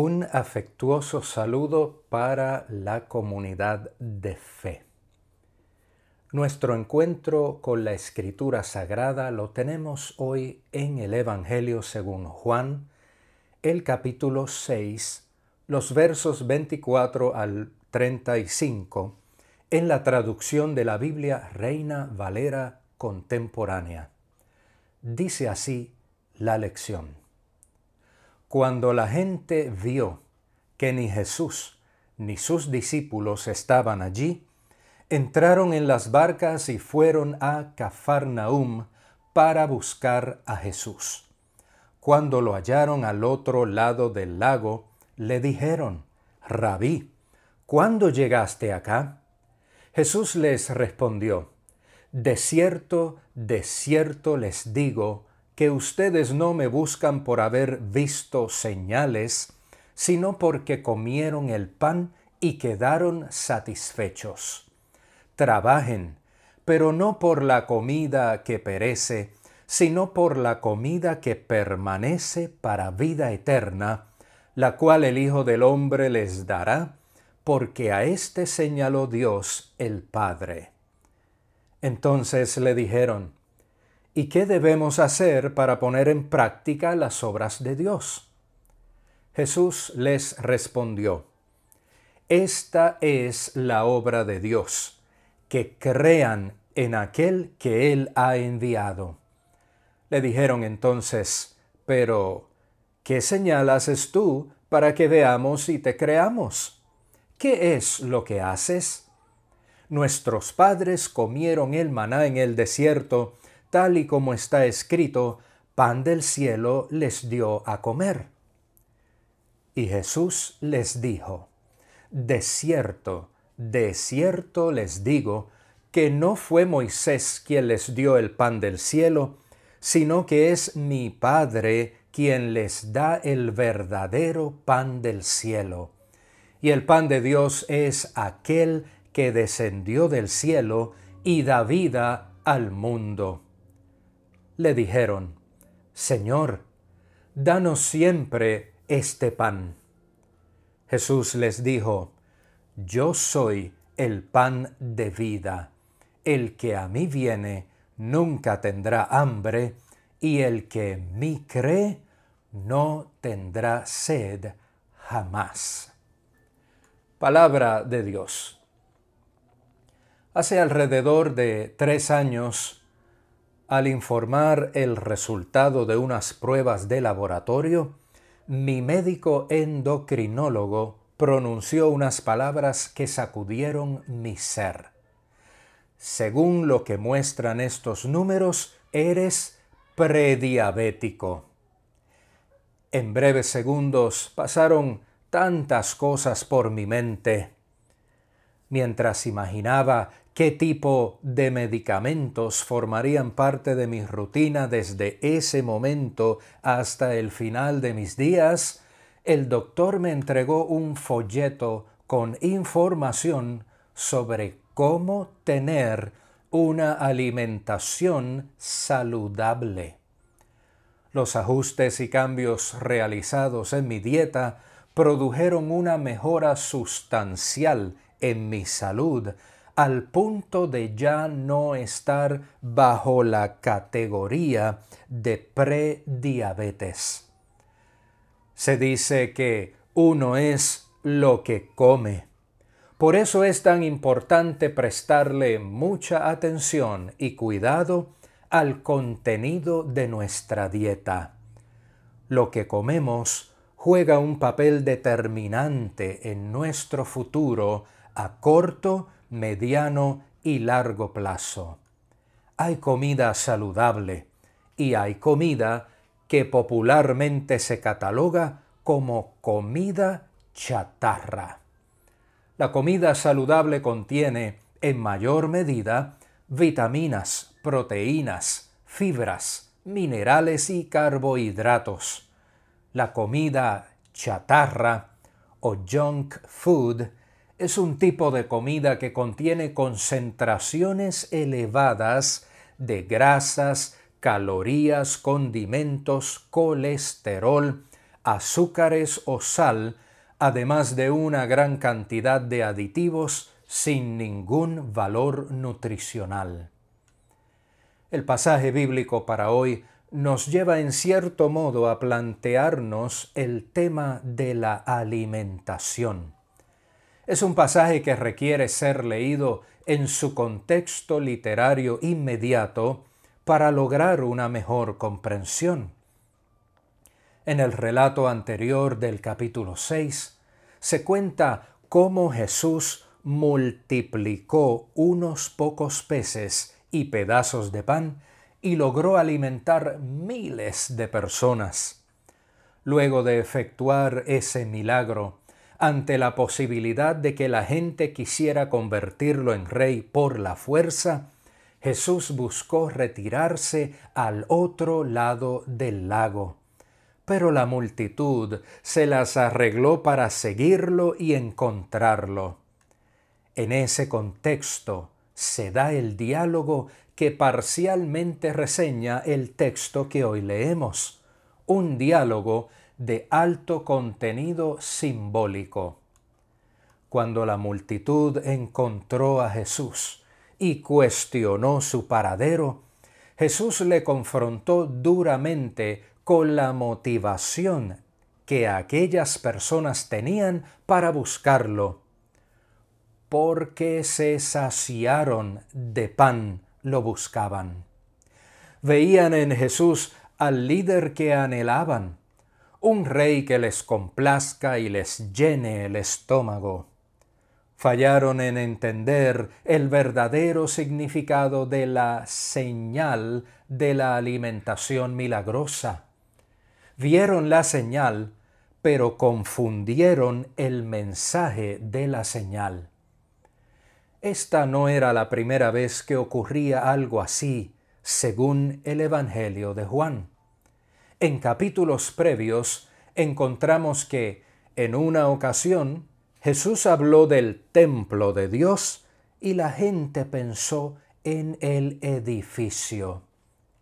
Un afectuoso saludo para la comunidad de fe. Nuestro encuentro con la Escritura Sagrada lo tenemos hoy en el Evangelio según Juan, el capítulo 6, los versos 24 al 35, en la traducción de la Biblia Reina Valera contemporánea. Dice así la lección. Cuando la gente vio que ni Jesús ni sus discípulos estaban allí, entraron en las barcas y fueron a Cafarnaum para buscar a Jesús. Cuando lo hallaron al otro lado del lago, le dijeron, Rabí, ¿cuándo llegaste acá? Jesús les respondió, De cierto, de cierto les digo, que ustedes no me buscan por haber visto señales, sino porque comieron el pan y quedaron satisfechos trabajen, pero no por la comida que perece, sino por la comida que permanece para vida eterna, la cual el Hijo del Hombre les dará, porque a éste señaló Dios el Padre. Entonces le dijeron, ¿Y qué debemos hacer para poner en práctica las obras de Dios? Jesús les respondió, Esta es la obra de Dios que crean en aquel que Él ha enviado. Le dijeron entonces, pero, ¿qué señal haces tú para que veamos y te creamos? ¿Qué es lo que haces? Nuestros padres comieron el maná en el desierto, tal y como está escrito, pan del cielo les dio a comer. Y Jesús les dijo, De cierto, de cierto les digo que no fue Moisés quien les dio el pan del cielo, sino que es mi Padre quien les da el verdadero pan del cielo. Y el pan de Dios es aquel que descendió del cielo y da vida al mundo. Le dijeron, Señor, danos siempre este pan. Jesús les dijo, yo soy el pan de vida. El que a mí viene nunca tendrá hambre, y el que en mí cree no tendrá sed jamás. Palabra de Dios. Hace alrededor de tres años, al informar el resultado de unas pruebas de laboratorio, mi médico endocrinólogo pronunció unas palabras que sacudieron mi ser. Según lo que muestran estos números, eres prediabético. En breves segundos pasaron tantas cosas por mi mente. Mientras imaginaba qué tipo de medicamentos formarían parte de mi rutina desde ese momento hasta el final de mis días, el doctor me entregó un folleto con información sobre cómo tener una alimentación saludable. Los ajustes y cambios realizados en mi dieta produjeron una mejora sustancial en mi salud al punto de ya no estar bajo la categoría de prediabetes. Se dice que uno es lo que come. Por eso es tan importante prestarle mucha atención y cuidado al contenido de nuestra dieta. Lo que comemos juega un papel determinante en nuestro futuro a corto, mediano y largo plazo. Hay comida saludable y hay comida que popularmente se cataloga como comida chatarra. La comida saludable contiene, en mayor medida, vitaminas, proteínas, fibras, minerales y carbohidratos. La comida chatarra o junk food es un tipo de comida que contiene concentraciones elevadas de grasas, calorías, condimentos, colesterol, azúcares o sal, además de una gran cantidad de aditivos sin ningún valor nutricional. El pasaje bíblico para hoy nos lleva en cierto modo a plantearnos el tema de la alimentación. Es un pasaje que requiere ser leído en su contexto literario inmediato para lograr una mejor comprensión. En el relato anterior del capítulo 6 se cuenta cómo Jesús multiplicó unos pocos peces y pedazos de pan y logró alimentar miles de personas. Luego de efectuar ese milagro, ante la posibilidad de que la gente quisiera convertirlo en rey por la fuerza, Jesús buscó retirarse al otro lado del lago. Pero la multitud se las arregló para seguirlo y encontrarlo. En ese contexto se da el diálogo que parcialmente reseña el texto que hoy leemos, un diálogo de alto contenido simbólico. Cuando la multitud encontró a Jesús y cuestionó su paradero, Jesús le confrontó duramente con la motivación que aquellas personas tenían para buscarlo, porque se saciaron de pan lo buscaban. Veían en Jesús al líder que anhelaban, un rey que les complazca y les llene el estómago. Fallaron en entender el verdadero significado de la señal de la alimentación milagrosa. Vieron la señal, pero confundieron el mensaje de la señal. Esta no era la primera vez que ocurría algo así, según el Evangelio de Juan. En capítulos previos encontramos que, en una ocasión, Jesús habló del templo de Dios y la gente pensó en el edificio.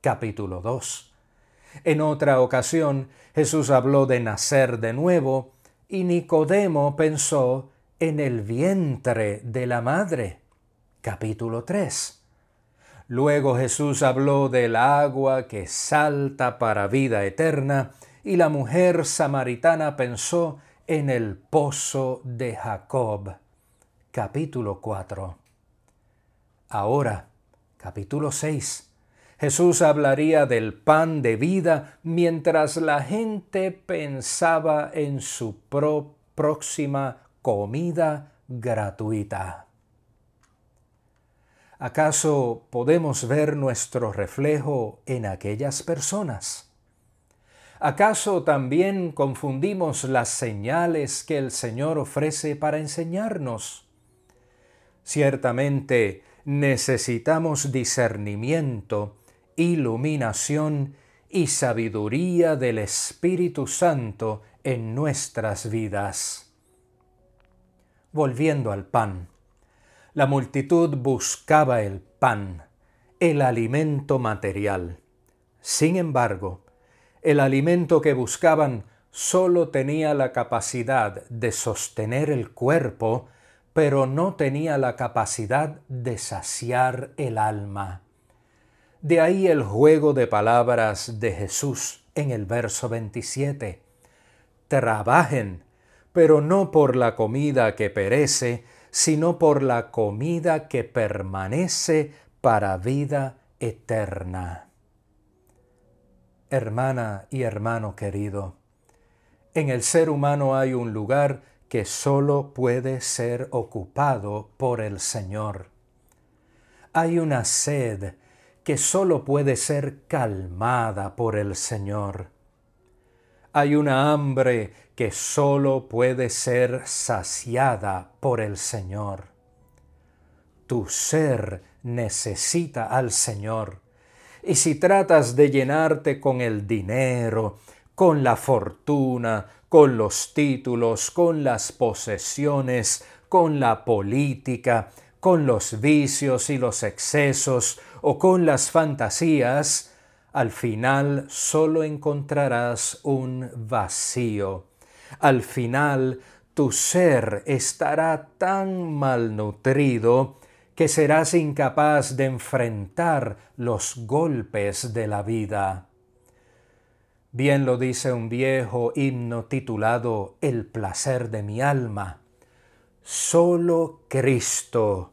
Capítulo 2. En otra ocasión, Jesús habló de nacer de nuevo y Nicodemo pensó en el vientre de la madre. Capítulo 3. Luego Jesús habló del agua que salta para vida eterna y la mujer samaritana pensó en el pozo de Jacob. Capítulo 4. Ahora, capítulo 6. Jesús hablaría del pan de vida mientras la gente pensaba en su próxima comida gratuita. ¿Acaso podemos ver nuestro reflejo en aquellas personas? ¿Acaso también confundimos las señales que el Señor ofrece para enseñarnos? Ciertamente necesitamos discernimiento, iluminación y sabiduría del Espíritu Santo en nuestras vidas volviendo al pan. La multitud buscaba el pan, el alimento material. Sin embargo, el alimento que buscaban solo tenía la capacidad de sostener el cuerpo, pero no tenía la capacidad de saciar el alma. De ahí el juego de palabras de Jesús en el verso 27. Trabajen pero no por la comida que perece, sino por la comida que permanece para vida eterna. Hermana y hermano querido, en el ser humano hay un lugar que solo puede ser ocupado por el Señor. Hay una sed que solo puede ser calmada por el Señor. Hay una hambre que solo puede ser saciada por el Señor. Tu ser necesita al Señor. Y si tratas de llenarte con el dinero, con la fortuna, con los títulos, con las posesiones, con la política, con los vicios y los excesos o con las fantasías, al final solo encontrarás un vacío. Al final tu ser estará tan malnutrido que serás incapaz de enfrentar los golpes de la vida. Bien lo dice un viejo himno titulado El placer de mi alma. Solo Cristo,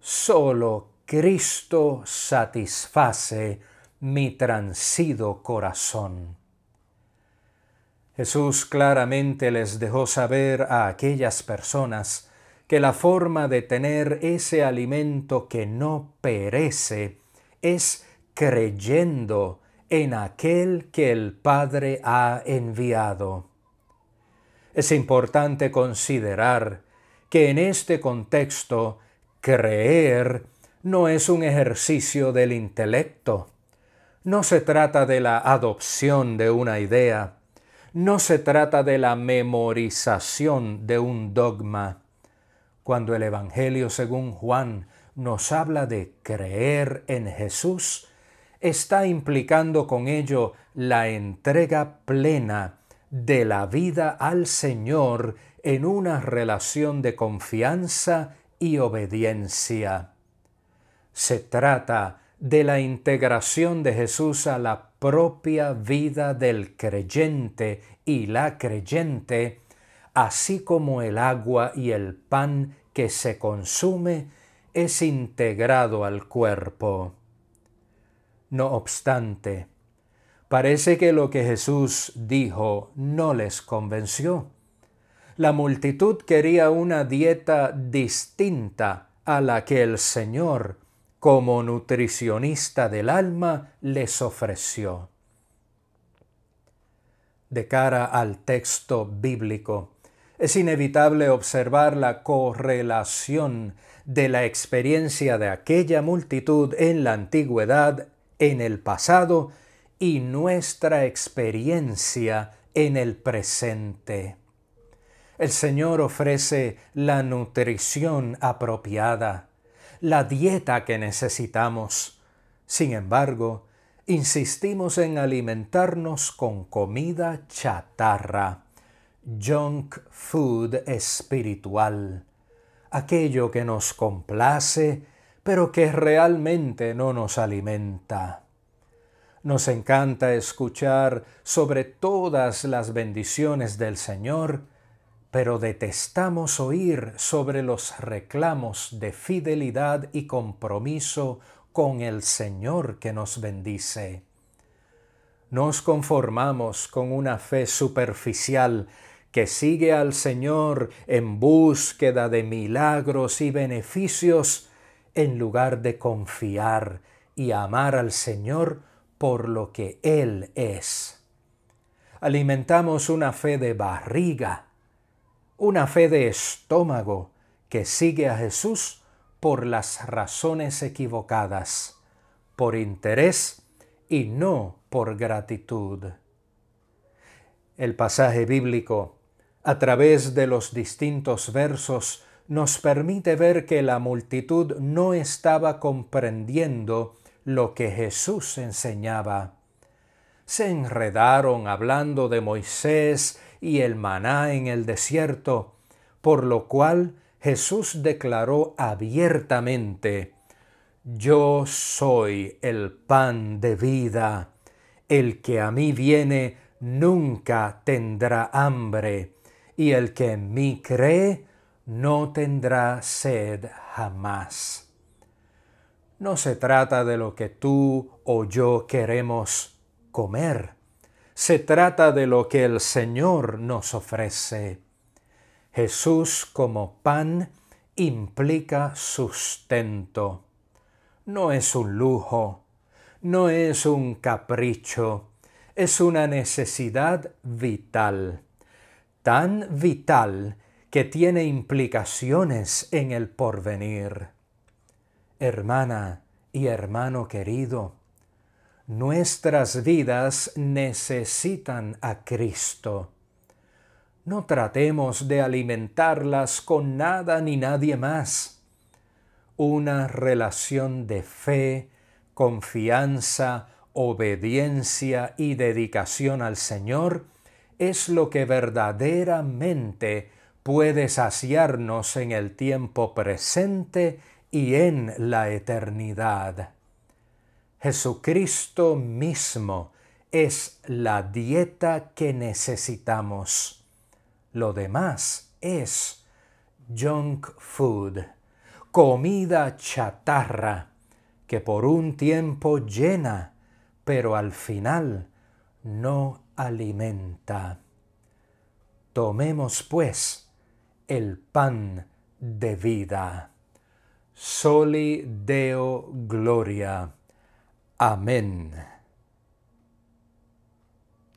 solo Cristo satisface mi transido corazón. Jesús claramente les dejó saber a aquellas personas que la forma de tener ese alimento que no perece es creyendo en aquel que el Padre ha enviado. Es importante considerar que en este contexto creer no es un ejercicio del intelecto, no se trata de la adopción de una idea, no se trata de la memorización de un dogma, cuando el Evangelio según Juan nos habla de creer en Jesús, está implicando con ello la entrega plena de la vida al Señor en una relación de confianza y obediencia. Se trata de la integración de Jesús a la propia vida del creyente y la creyente así como el agua y el pan que se consume es integrado al cuerpo. No obstante, parece que lo que Jesús dijo no les convenció. La multitud quería una dieta distinta a la que el Señor, como nutricionista del alma, les ofreció. De cara al texto bíblico, es inevitable observar la correlación de la experiencia de aquella multitud en la antigüedad, en el pasado, y nuestra experiencia en el presente. El Señor ofrece la nutrición apropiada, la dieta que necesitamos. Sin embargo, insistimos en alimentarnos con comida chatarra junk food espiritual, aquello que nos complace, pero que realmente no nos alimenta. Nos encanta escuchar sobre todas las bendiciones del Señor, pero detestamos oír sobre los reclamos de fidelidad y compromiso con el Señor que nos bendice. Nos conformamos con una fe superficial que sigue al Señor en búsqueda de milagros y beneficios, en lugar de confiar y amar al Señor por lo que Él es. Alimentamos una fe de barriga, una fe de estómago que sigue a Jesús por las razones equivocadas, por interés y no por gratitud. El pasaje bíblico a través de los distintos versos nos permite ver que la multitud no estaba comprendiendo lo que Jesús enseñaba. Se enredaron hablando de Moisés y el maná en el desierto, por lo cual Jesús declaró abiertamente, Yo soy el pan de vida, el que a mí viene nunca tendrá hambre y el que en mí cree no tendrá sed jamás. No se trata de lo que tú o yo queremos comer, se trata de lo que el Señor nos ofrece. Jesús como pan implica sustento. No es un lujo, no es un capricho, es una necesidad vital tan vital que tiene implicaciones en el porvenir. Hermana y hermano querido, nuestras vidas necesitan a Cristo. No tratemos de alimentarlas con nada ni nadie más. Una relación de fe, confianza, obediencia y dedicación al Señor es lo que verdaderamente puede saciarnos en el tiempo presente y en la eternidad. Jesucristo mismo es la dieta que necesitamos. Lo demás es junk food, comida chatarra, que por un tiempo llena, pero al final no alimenta. Tomemos pues el pan de vida. Soli Deo Gloria. Amen.